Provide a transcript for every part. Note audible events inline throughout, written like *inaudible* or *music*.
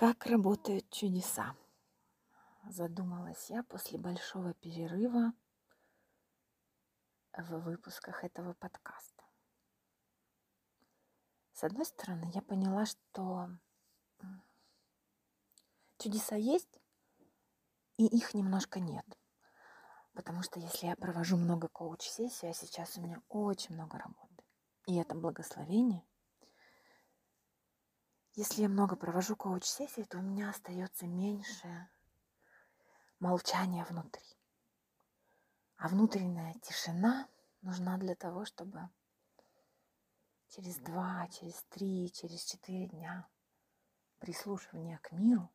Как работают чудеса? Задумалась я после большого перерыва в выпусках этого подкаста. С одной стороны, я поняла, что чудеса есть, и их немножко нет. Потому что если я провожу много коуч-сессий, а сейчас у меня очень много работы, и это благословение, если я много провожу коуч-сессий, то у меня остается меньше молчания внутри. А внутренняя тишина нужна для того, чтобы через два, через три, через четыре дня прислушивания к миру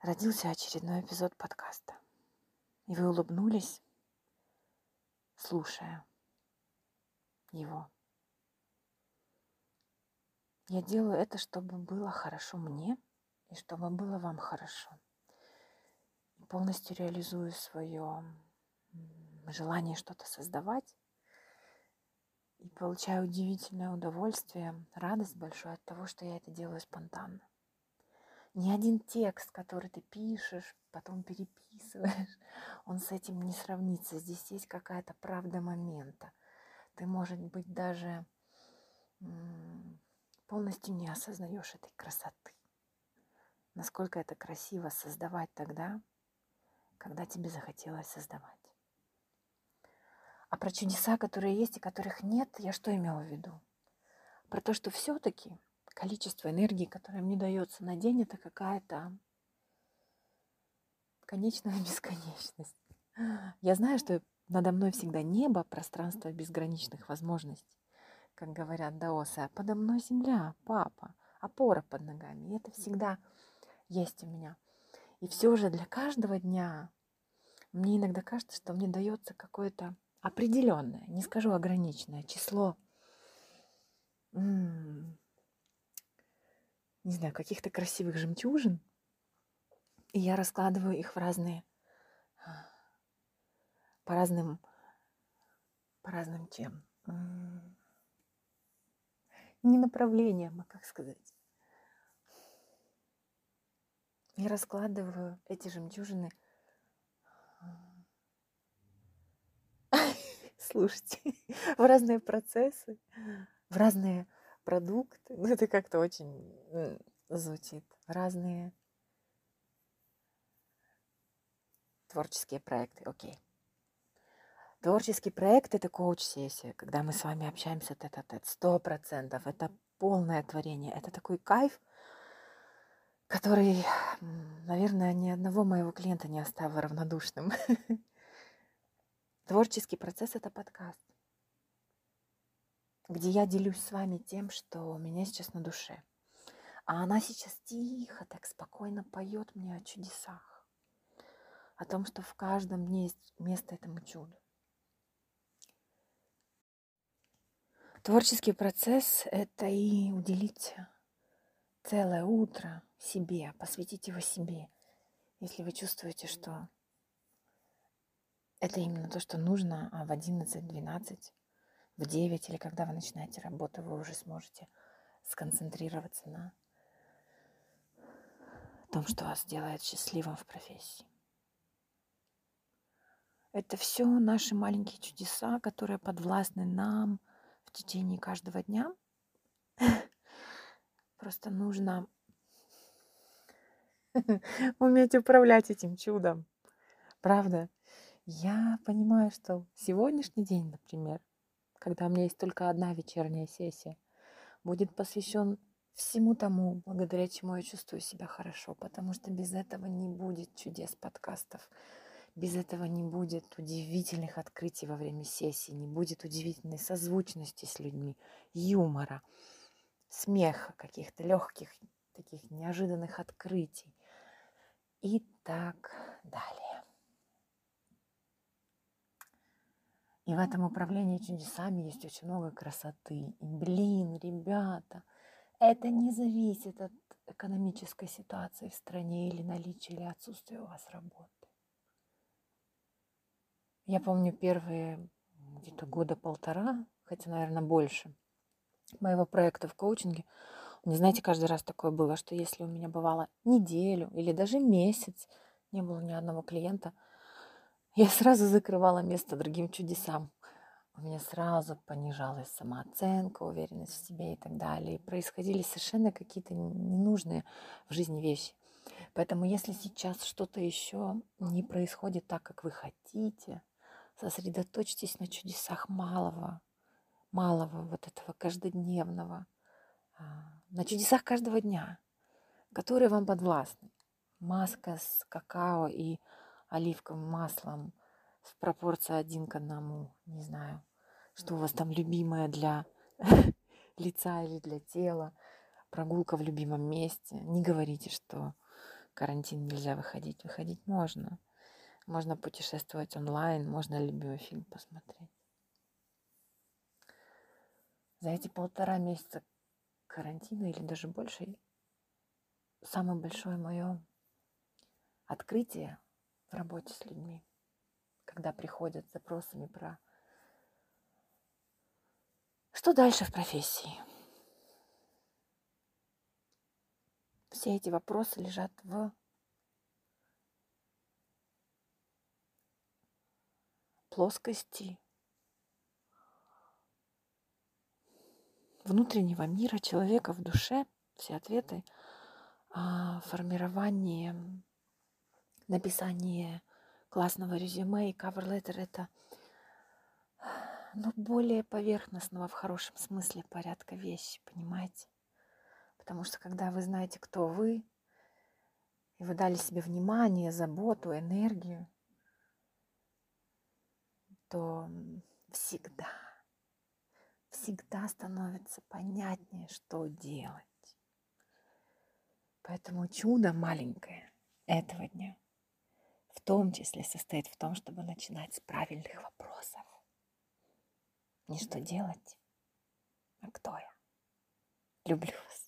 родился очередной эпизод подкаста. И вы улыбнулись, слушая его. Я делаю это, чтобы было хорошо мне и чтобы было вам хорошо. Полностью реализую свое желание что-то создавать и получаю удивительное удовольствие, радость большую от того, что я это делаю спонтанно. Ни один текст, который ты пишешь, потом переписываешь, *laughs* он с этим не сравнится. Здесь есть какая-то правда момента. Ты, может быть, даже полностью не осознаешь этой красоты. Насколько это красиво создавать тогда, когда тебе захотелось создавать. А про чудеса, которые есть и которых нет, я что имела в виду? Про то, что все-таки количество энергии, которое мне дается на день, это какая-то конечная *laughs* бесконечность. Я знаю, что надо мной всегда небо, пространство безграничных возможностей как говорят даосы, а подо мной земля, папа, опора под ногами. И это всегда есть у меня. И все же для каждого дня мне иногда кажется, что мне дается какое-то определенное, не скажу ограниченное число, не знаю, каких-то красивых жемчужин, и я раскладываю их в разные, по разным, по разным чем? Не направлением, а как сказать. Я раскладываю эти жемчужины. *laughs* Слушайте, *laughs* в разные процессы, в разные продукты. Ну, это как-то очень звучит. Разные творческие проекты. Окей. Творческий проект – это коуч-сессия, когда мы с вами общаемся тет-а-тет. Сто процентов. Это полное творение. Это такой кайф, который, наверное, ни одного моего клиента не оставил равнодушным. *laughs* Творческий процесс – это подкаст, где я делюсь с вами тем, что у меня сейчас на душе. А она сейчас тихо, так спокойно поет мне о чудесах, о том, что в каждом дне есть место этому чуду. Творческий процесс – это и уделить целое утро себе, посвятить его себе. Если вы чувствуете, что это именно то, что нужно, а в 11, 12, в 9 или когда вы начинаете работу, вы уже сможете сконцентрироваться на том, что вас делает счастливым в профессии. Это все наши маленькие чудеса, которые подвластны нам – в течение каждого дня. Просто нужно уметь управлять этим чудом. Правда? Я понимаю, что сегодняшний день, например, когда у меня есть только одна вечерняя сессия, будет посвящен всему тому, благодаря чему я чувствую себя хорошо, потому что без этого не будет чудес подкастов, без этого не будет удивительных открытий во время сессии, не будет удивительной созвучности с людьми, юмора, смеха, каких-то легких, таких неожиданных открытий и так далее. И в этом управлении чудесами есть очень много красоты. И, блин, ребята, это не зависит от экономической ситуации в стране или наличия или отсутствия у вас работы. Я помню первые где-то года полтора, хотя, наверное, больше, моего проекта в коучинге, Не знаете, каждый раз такое было, что если у меня бывало неделю или даже месяц не было ни одного клиента, я сразу закрывала место другим чудесам. У меня сразу понижалась самооценка, уверенность в себе и так далее. И происходили совершенно какие-то ненужные в жизни вещи. Поэтому если сейчас что-то еще не происходит так, как вы хотите, сосредоточьтесь на чудесах малого, малого вот этого каждодневного, а, на чудесах каждого дня, которые вам подвластны. Маска с какао и оливковым маслом в пропорции один к одному. Не знаю, что у вас там любимое для *laughs* лица или для тела. Прогулка в любимом месте. Не говорите, что карантин нельзя выходить. Выходить можно. Можно путешествовать онлайн, можно любимый фильм посмотреть. За эти полтора месяца карантина или даже больше, самое большое мое открытие в работе с людьми, когда приходят с запросами про что дальше в профессии. Все эти вопросы лежат в плоскости внутреннего мира человека в душе, все ответы, а, формирование, написание классного резюме и letter это ну, более поверхностного в хорошем смысле порядка вещи, понимаете? Потому что когда вы знаете, кто вы, и вы дали себе внимание, заботу, энергию, что всегда, всегда становится понятнее, что делать. Поэтому чудо маленькое этого дня в том числе состоит в том, чтобы начинать с правильных вопросов. Не что делать, а кто я. Люблю вас.